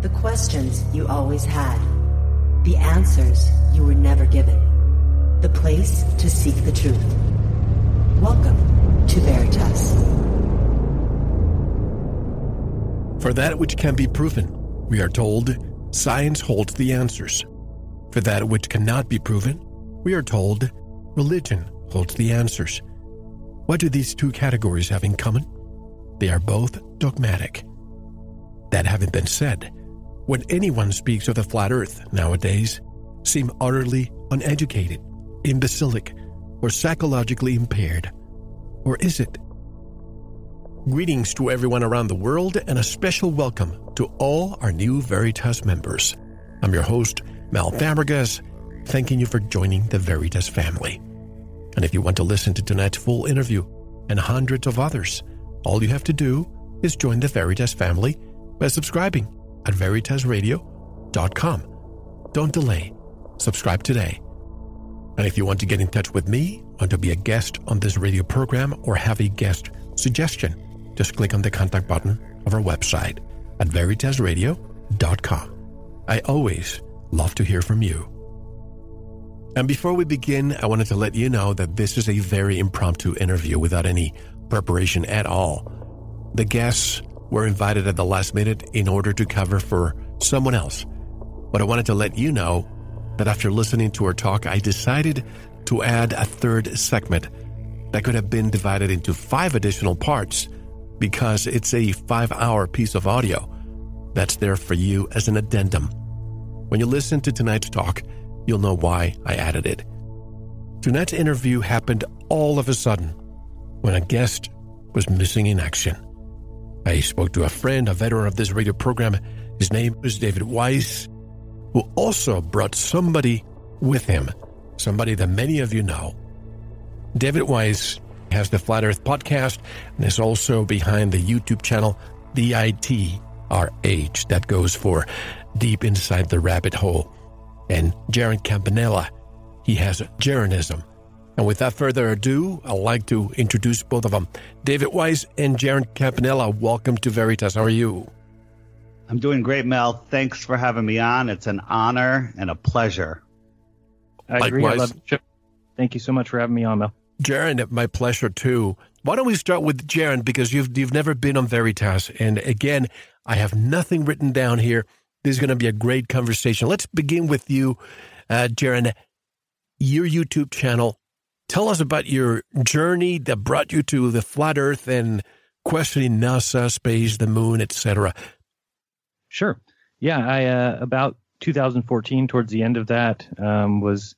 The questions you always had. The answers you were never given. The place to seek the truth. Welcome to Veritas. For that which can be proven, we are told science holds the answers. For that which cannot be proven, we are told religion holds the answers. What do these two categories have in common? They are both dogmatic. That having been said, when anyone speaks of the flat earth nowadays, seem utterly uneducated, imbecilic, or psychologically impaired. Or is it? Greetings to everyone around the world and a special welcome to all our new Veritas members. I'm your host, Mel Fabregas, thanking you for joining the Veritas family. And if you want to listen to tonight's full interview and hundreds of others, all you have to do is join the Veritas family by subscribing at veritasradio.com. Don't delay. Subscribe today. And if you want to get in touch with me, want to be a guest on this radio program, or have a guest suggestion, just click on the contact button of our website at veritasradio.com. I always love to hear from you. And before we begin, I wanted to let you know that this is a very impromptu interview without any preparation at all. The guests were invited at the last minute in order to cover for someone else. But I wanted to let you know that after listening to her talk, I decided to add a third segment that could have been divided into five additional parts because it's a five hour piece of audio that's there for you as an addendum. When you listen to tonight's talk, you'll know why I added it. Tonight's interview happened all of a sudden when a guest was missing in action. I spoke to a friend, a veteran of this radio program. His name is David Weiss, who also brought somebody with him, somebody that many of you know. David Weiss has the Flat Earth podcast and is also behind the YouTube channel DITRH, that goes for Deep Inside the Rabbit Hole. And Jeran Campanella, he has Jeranism. And without further ado, I'd like to introduce both of them. David Weiss and Jeran Campanella, welcome to Veritas. How are you? I'm doing great, Mel. Thanks for having me on. It's an honor and a pleasure. I agree. I love it. Thank you so much for having me on, Mel. Jeran, my pleasure too. Why don't we start with Jeran because you've you've never been on Veritas, and again, I have nothing written down here. This is going to be a great conversation. Let's begin with you, uh, Jeran. Your YouTube channel Tell us about your journey that brought you to the flat Earth and questioning NASA, space, the moon, etc. Sure. Yeah, I uh, about 2014, towards the end of that, um, was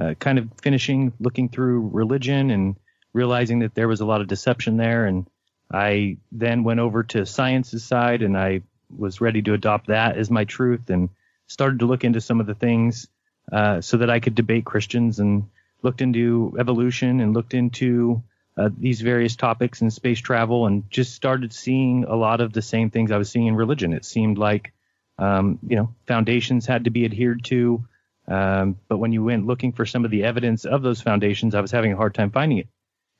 uh, kind of finishing looking through religion and realizing that there was a lot of deception there. And I then went over to science's side, and I was ready to adopt that as my truth, and started to look into some of the things uh, so that I could debate Christians and looked into evolution and looked into uh, these various topics in space travel and just started seeing a lot of the same things I was seeing in religion. It seemed like, um, you know, foundations had to be adhered to. Um, but when you went looking for some of the evidence of those foundations, I was having a hard time finding it.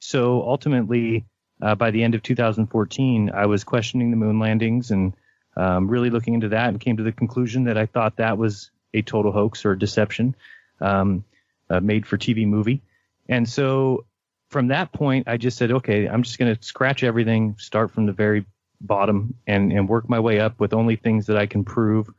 So ultimately, uh, by the end of 2014, I was questioning the moon landings and um, really looking into that and came to the conclusion that I thought that was a total hoax or deception. Um, uh, made for TV movie. And so from that point, I just said, okay, I'm just going to scratch everything, start from the very bottom, and and work my way up with only things that I can prove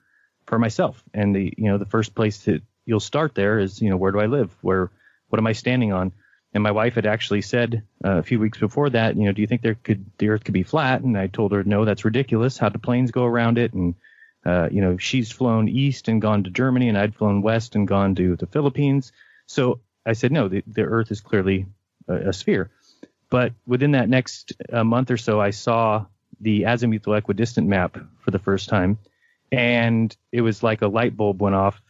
for myself. And the you know the first place that you'll start there is you know where do I live? Where what am I standing on? And my wife had actually said uh, a few weeks before that, you know, do you think there could the Earth could be flat? And I told her, no, that's ridiculous. How do planes go around it? And uh, you know, she's flown east and gone to Germany, and I'd flown west and gone to the Philippines. So I said, no, the, the Earth is clearly a, a sphere. But within that next uh, month or so, I saw the azimuthal equidistant map for the first time. And it was like a light bulb went off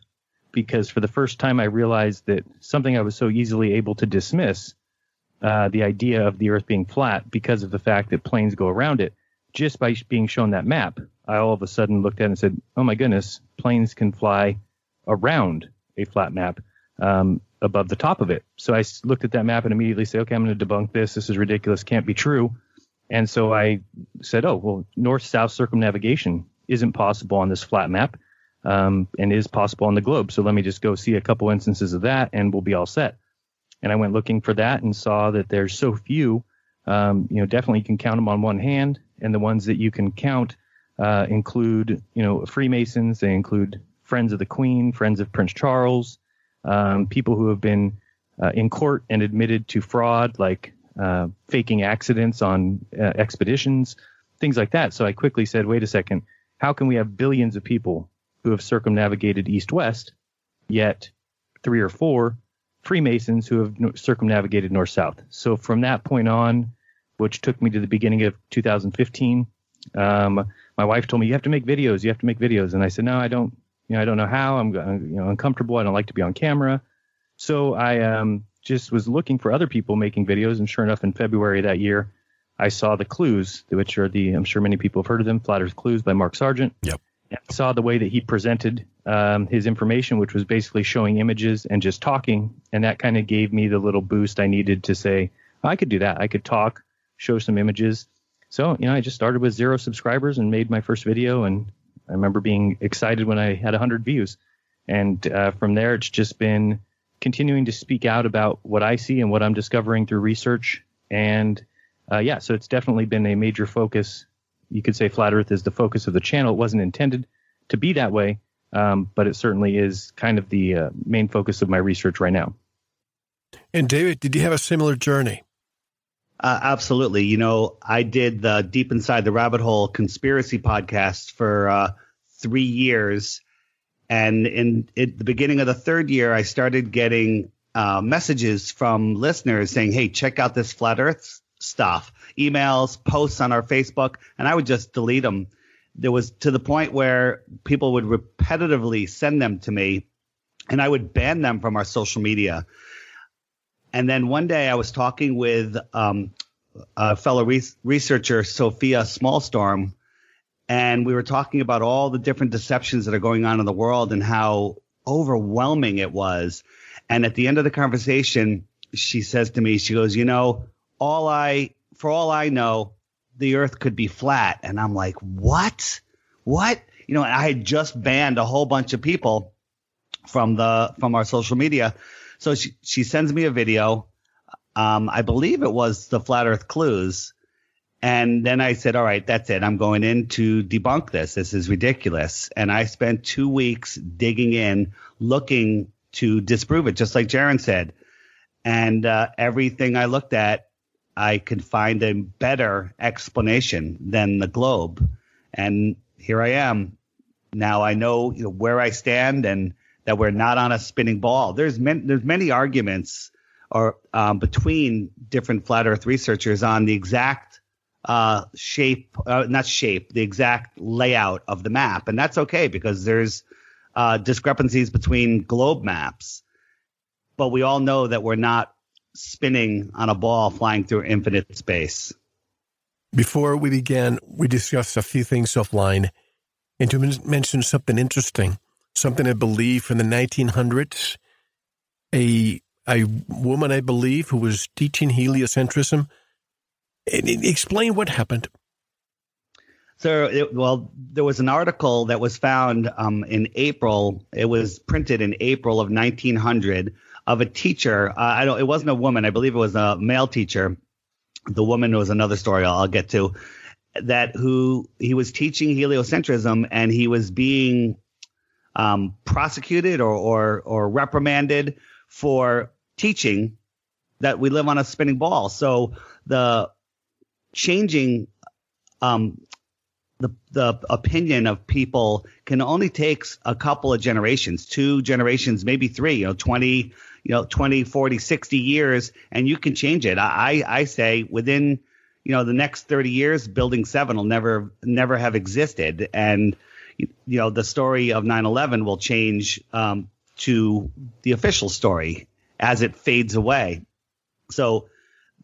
because for the first time I realized that something I was so easily able to dismiss, uh, the idea of the Earth being flat because of the fact that planes go around it, just by being shown that map, I all of a sudden looked at it and said, oh my goodness, planes can fly around a flat map. Um, above the top of it. So I looked at that map and immediately said, okay, I'm going to debunk this. This is ridiculous. Can't be true. And so I said, oh, well, north south circumnavigation isn't possible on this flat map um, and is possible on the globe. So let me just go see a couple instances of that and we'll be all set. And I went looking for that and saw that there's so few. Um, you know, definitely you can count them on one hand, and the ones that you can count uh, include, you know, Freemasons. They include Friends of the Queen, Friends of Prince Charles, um, people who have been uh, in court and admitted to fraud, like uh, faking accidents on uh, expeditions, things like that. So I quickly said, wait a second, how can we have billions of people who have circumnavigated east west, yet three or four Freemasons who have circumnavigated north south? So from that point on, which took me to the beginning of 2015, um, my wife told me you have to make videos, you have to make videos, and I said no, I don't. You know, I don't know how. I'm you know uncomfortable. I don't like to be on camera. So I um, just was looking for other people making videos, and sure enough, in February that year, I saw the clues, which are the I'm sure many people have heard of them, Flat Earth Clues by Mark Sargent. Yep. And saw the way that he presented um, his information, which was basically showing images and just talking, and that kind of gave me the little boost I needed to say I could do that. I could talk, show some images. So you know, I just started with zero subscribers and made my first video, and I remember being excited when I had 100 views, and uh, from there it's just been continuing to speak out about what I see and what I'm discovering through research. And uh, yeah, so it's definitely been a major focus. You could say Flat Earth is the focus of the channel. It wasn't intended to be that way, um, but it certainly is kind of the uh, main focus of my research right now. And David, did you have a similar journey? Uh, absolutely. You know, I did the Deep Inside the Rabbit Hole conspiracy podcast for uh, three years and in, in the beginning of the third year, I started getting uh, messages from listeners saying, "Hey, check out this flat Earth stuff." Emails, posts on our Facebook, and I would just delete them. There was to the point where people would repetitively send them to me, and I would ban them from our social media. And then one day, I was talking with um, a fellow re- researcher, Sophia Smallstorm, and we were talking about all the different deceptions that are going on in the world and how overwhelming it was. And at the end of the conversation, she says to me, she goes, "You know, all I for all I know, the earth could be flat." And I'm like, "What? What?" You know, I had just banned a whole bunch of people from the from our social media. So she she sends me a video. Um, I believe it was the flat earth clues and then I said, all right, that's it. I'm going in to debunk this. This is ridiculous. And I spent two weeks digging in, looking to disprove it, just like Jeran said. And uh, everything I looked at, I could find a better explanation than the globe. And here I am. Now I know, you know where I stand and that we're not on a spinning ball. There's many, there's many arguments or um, between different flat Earth researchers on the exact uh, shape, uh, not shape, the exact layout of the map. And that's okay because there's uh, discrepancies between globe maps. But we all know that we're not spinning on a ball flying through infinite space. Before we began, we discussed a few things offline, and to mention something interesting, something I believe from the 1900s. A a woman, I believe, who was teaching heliocentrism Explain what happened. So, it, well, there was an article that was found um, in April. It was printed in April of 1900 of a teacher. Uh, I don't. It wasn't a woman. I believe it was a male teacher. The woman was another story I'll, I'll get to. That who he was teaching heliocentrism and he was being um, prosecuted or, or or reprimanded for teaching that we live on a spinning ball. So the changing um, the the opinion of people can only takes a couple of generations, two generations, maybe three, you know, 20, you know, 20, 40, 60 years, and you can change it. I, I say within, you know, the next 30 years, building seven will never, never have existed. And, you know, the story of 9-11 will change, um, to the official story as it fades away. So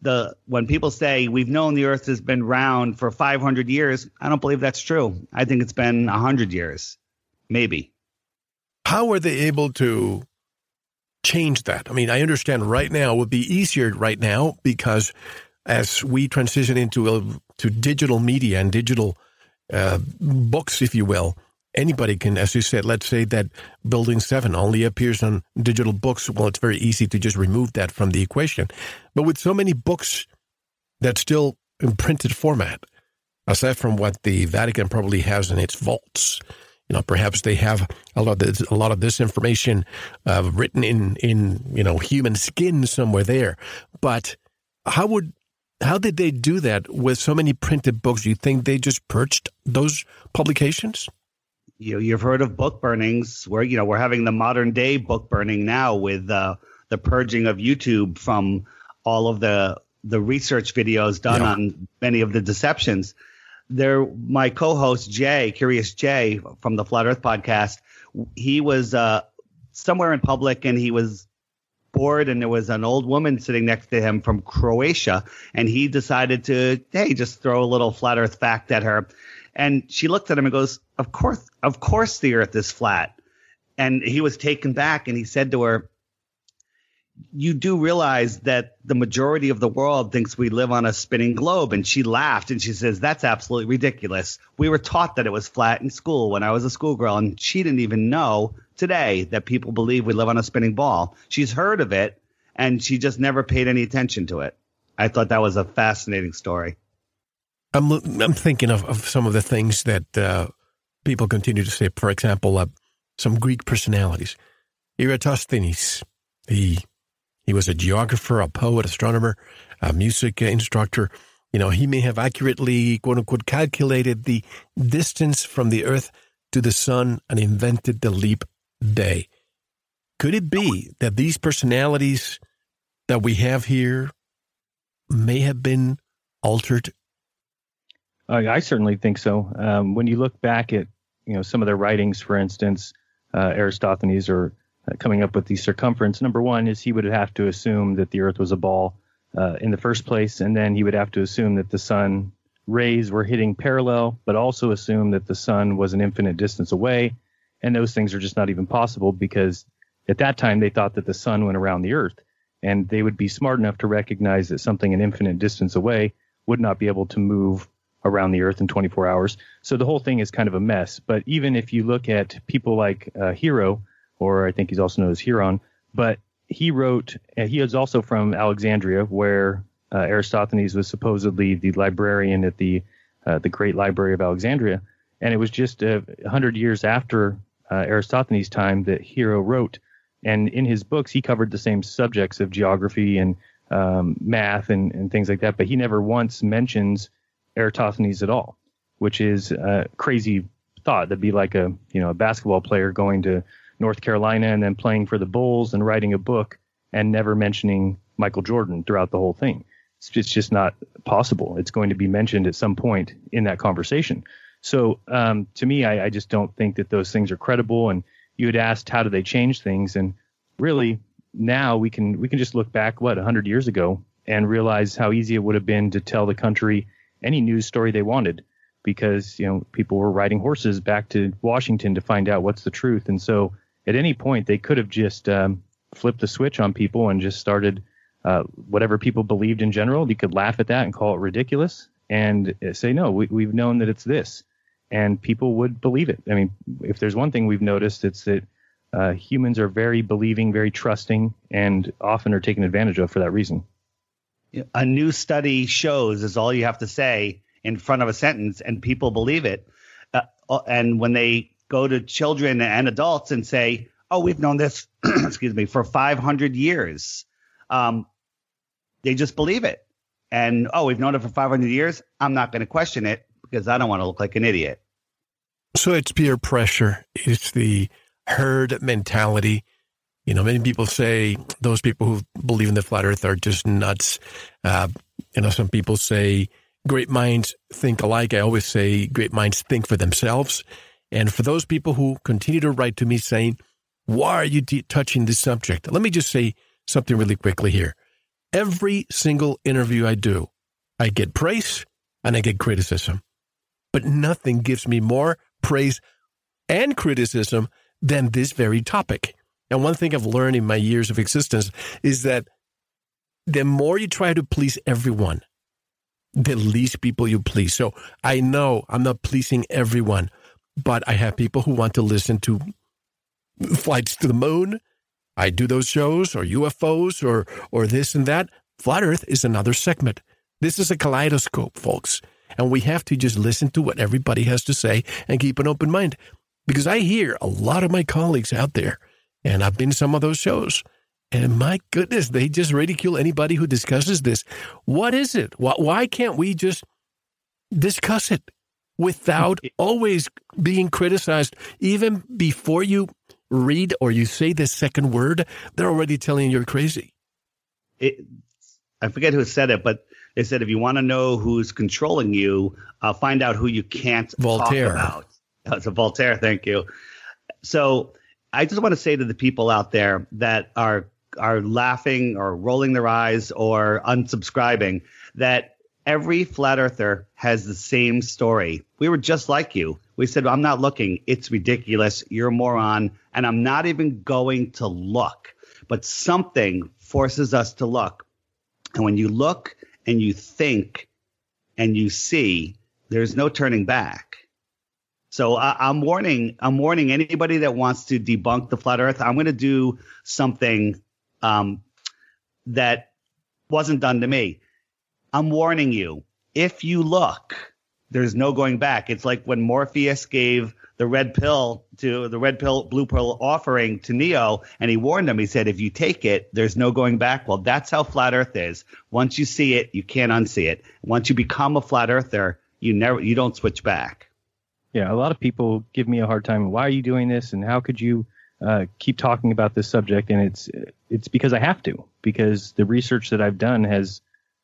the when people say we've known the earth has been round for 500 years i don't believe that's true. I think it's been 100 years. Maybe. How are they able to change that? I mean i understand right now would be easier right now because as we transition into a, to digital media and digital uh, books, if you will, anybody can, as you said, let's say that Building 7 only appears on digital books. Well, it's very easy to just remove that from the equation. But with so many books that's still in printed format, aside from what the Vatican probably has in its vaults, you know, perhaps they have a lot of this, a lot of this information uh, written in in you know human skin somewhere there. But how would how did they do that with so many printed books? Do you think they just purged those publications? You know, you've heard of book burnings. Where you know we're having the modern day book burning now with uh, the purging of YouTube from all of the the research videos done yeah. on many of the deceptions. There, my co-host Jay, Curious Jay from the Flat Earth podcast, he was uh, somewhere in public and he was bored, and there was an old woman sitting next to him from Croatia and he decided to hey just throw a little flat earth fact at her and she looked at him and goes of course of course the earth is flat and he was taken back and he said to her you do realize that the majority of the world thinks we live on a spinning globe. And she laughed and she says, That's absolutely ridiculous. We were taught that it was flat in school when I was a schoolgirl, and she didn't even know today that people believe we live on a spinning ball. She's heard of it and she just never paid any attention to it. I thought that was a fascinating story. I'm, I'm thinking of, of some of the things that uh, people continue to say. For example, uh, some Greek personalities. Eratosthenes, he he was a geographer, a poet, astronomer, a music instructor. You know, he may have accurately, quote unquote, calculated the distance from the Earth to the Sun and invented the leap day. Could it be that these personalities that we have here may have been altered? Uh, I certainly think so. Um, when you look back at you know some of their writings, for instance, uh, Aristophanes or uh, coming up with the circumference. Number one is he would have to assume that the Earth was a ball uh, in the first place, and then he would have to assume that the sun rays were hitting parallel, but also assume that the sun was an infinite distance away. And those things are just not even possible because at that time they thought that the sun went around the Earth, and they would be smart enough to recognize that something an infinite distance away would not be able to move around the Earth in 24 hours. So the whole thing is kind of a mess. But even if you look at people like uh, Hero, or I think he's also known as Heron. But he wrote, he is also from Alexandria, where uh, Aristophanes was supposedly the librarian at the uh, the Great Library of Alexandria, and it was just a uh, hundred years after uh, Aristophanes' time that Hero wrote. And in his books, he covered the same subjects of geography and um, math and, and things like that, but he never once mentions Eratosthenes at all, which is a crazy thought. That'd be like a you know a basketball player going to North Carolina and then playing for the Bulls and writing a book and never mentioning Michael Jordan throughout the whole thing. It's just, it's just not possible. It's going to be mentioned at some point in that conversation. So um, to me, I, I, just don't think that those things are credible. And you had asked how do they change things, and really now we can we can just look back what 100 years ago and realize how easy it would have been to tell the country any news story they wanted because you know people were riding horses back to Washington to find out what's the truth, and so at any point they could have just um, flipped the switch on people and just started uh, whatever people believed in general. You could laugh at that and call it ridiculous and say, no, we, we've known that it's this. And people would believe it. I mean, if there's one thing we've noticed, it's that uh, humans are very believing, very trusting, and often are taken advantage of for that reason. A new study shows is all you have to say in front of a sentence, and people believe it. Uh, and when they go to children and adults and say, "Oh, we've known this, excuse me, for 500 years." Um, they just believe it, and oh, we've known it for 500 years. I'm not going to question it because I don't want to look like an idiot. So it's peer pressure. It's the herd mentality. You know, many people say those people who believe in the flat Earth are just nuts. Uh, you know, some people say great minds think alike. I always say great minds think for themselves. And for those people who continue to write to me saying, why are you t- touching this subject? Let me just say something really quickly here. Every single interview I do, I get praise and I get criticism. But nothing gives me more praise and criticism than this very topic. And one thing I've learned in my years of existence is that the more you try to please everyone, the least people you please. So I know I'm not pleasing everyone, but I have people who want to listen to flights to the moon. I do those shows or UFOs or or this and that. Flat Earth is another segment. This is a kaleidoscope, folks. And we have to just listen to what everybody has to say and keep an open mind. Because I hear a lot of my colleagues out there, and I've been to some of those shows, and my goodness, they just ridicule anybody who discusses this. What is it? Why can't we just discuss it without always being criticized? Even before you read or you say the second word, they're already telling you you're crazy. It, I forget who said it, but they said if you want to know who's controlling you, uh, find out who you can't Voltaire. talk about. That's a Voltaire. Thank you. So I just want to say to the people out there that are are laughing or rolling their eyes or unsubscribing that every flat earther has the same story. We were just like you. We said, I'm not looking. It's ridiculous. You're a moron. And I'm not even going to look. But something forces us to look. And when you look and you think and you see, there's no turning back. So I, am warning, I'm warning anybody that wants to debunk the flat earth. I'm going to do something um, that wasn't done to me. I'm warning you. If you look, there's no going back. It's like when Morpheus gave the red pill to the red pill, blue pill offering to Neo, and he warned him. He said, if you take it, there's no going back. Well, that's how flat Earth is. Once you see it, you can't unsee it. Once you become a flat Earther, you never, you don't switch back. Yeah, a lot of people give me a hard time. Why are you doing this? And how could you uh, keep talking about this subject, and it's it's because I have to because the research that I've done has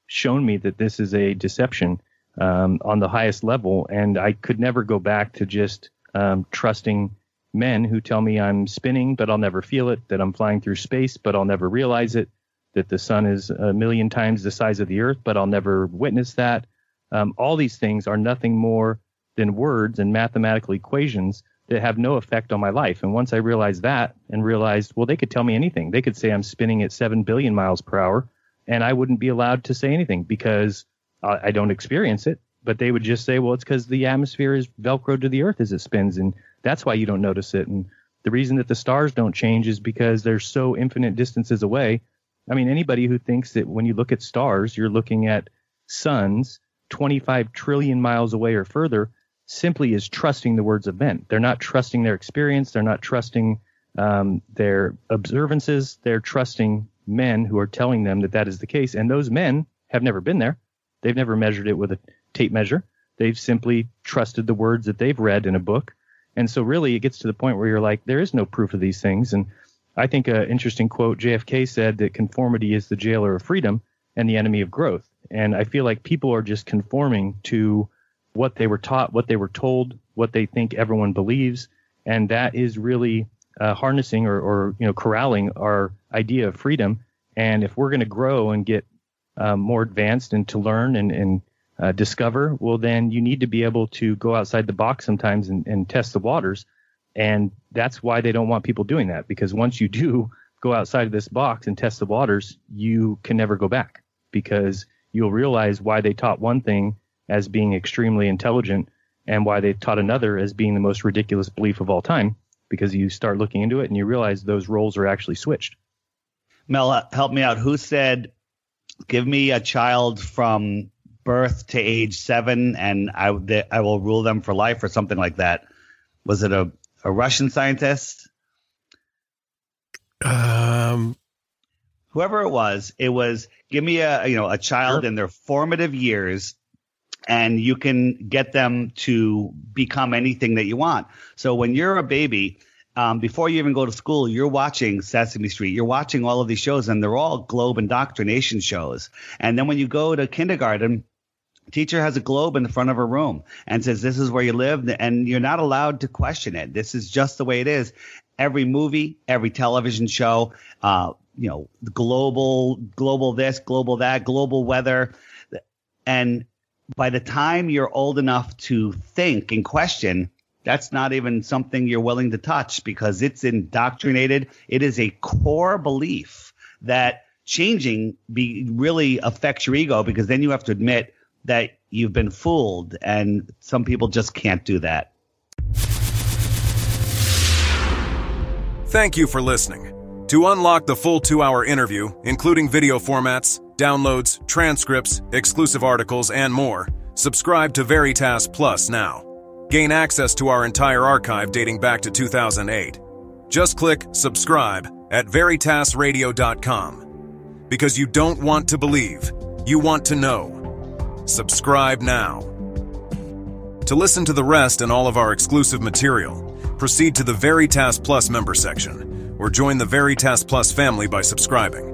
shown me that this is a deception um, on the highest level, and I could never go back to just um, trusting men who tell me I'm spinning, but I'll never feel it, that I'm flying through space, but I'll never realize it, that the sun is a million times the size of the Earth, but I'll never witness that. Um, all these things are nothing more than words and mathematical equations that have no effect on my life. And once I realized that and realized, well, they could tell me anything. They could say I'm spinning at 7 billion miles per hour and I wouldn't be allowed to say anything because I don't experience it. But they would just say, well, it's because the atmosphere is velcro to the earth as it spins. And that's why you don't notice it. And the reason that the stars don't change is because they're so infinite distances away. I mean, anybody who thinks that when you look at stars, you're looking at suns 25 trillion miles away or further, simply is trusting the words of men. They're not trusting their experience. They're not trusting um, their observances. They're trusting men who are telling them that that is the case. And those men have never been there. They've never measured it with a tape measure. They've simply trusted the words that they've read in a book. And so really it gets to the point where you're like, there is no proof of these things. And I think an interesting quote, JFK said that conformity is the jailer of freedom and the enemy of growth. And I feel like people are just conforming to what they were taught, what they were told, what they think everyone believes, and that is really uh, harnessing or, or, you know corralling our idea of freedom. And if we're going to grow and get um, more advanced and to learn and, and uh, discover, well, then you need to be able to go outside the box sometimes and, and test the waters. And that's why they don't want people doing that because once you do go outside of this box and test the waters, you can never go back because you'll realize why they taught one thing as being extremely intelligent and why they've taught another as being the most ridiculous belief of all time because you start looking into it and you realize those roles are actually switched. Mel, help me out. Who said, give me a child from birth to age seven and I, they, I will rule them for life or something like that? Was it a, a Russian scientist? Um, whoever it was, it was give me a you know a child sure. in their formative years and you can get them to become anything that you want. So when you're a baby, um, before you even go to school, you're watching Sesame Street. You're watching all of these shows, and they're all globe indoctrination shows. And then when you go to kindergarten, teacher has a globe in the front of her room and says, "This is where you live," and you're not allowed to question it. This is just the way it is. Every movie, every television show, uh, you know, global, global this, global that, global weather, and by the time you're old enough to think and question, that's not even something you're willing to touch because it's indoctrinated. It is a core belief that changing be really affects your ego because then you have to admit that you've been fooled, and some people just can't do that. Thank you for listening. To unlock the full two hour interview, including video formats, downloads, transcripts, exclusive articles, and more, subscribe to Veritas Plus now. Gain access to our entire archive dating back to 2008. Just click subscribe at veritasradio.com. Because you don't want to believe, you want to know. Subscribe now. To listen to the rest and all of our exclusive material, proceed to the Veritas Plus member section or join the Veritas Plus family by subscribing.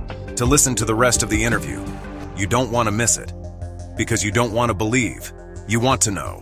to listen to the rest of the interview. You don't want to miss it. Because you don't want to believe, you want to know.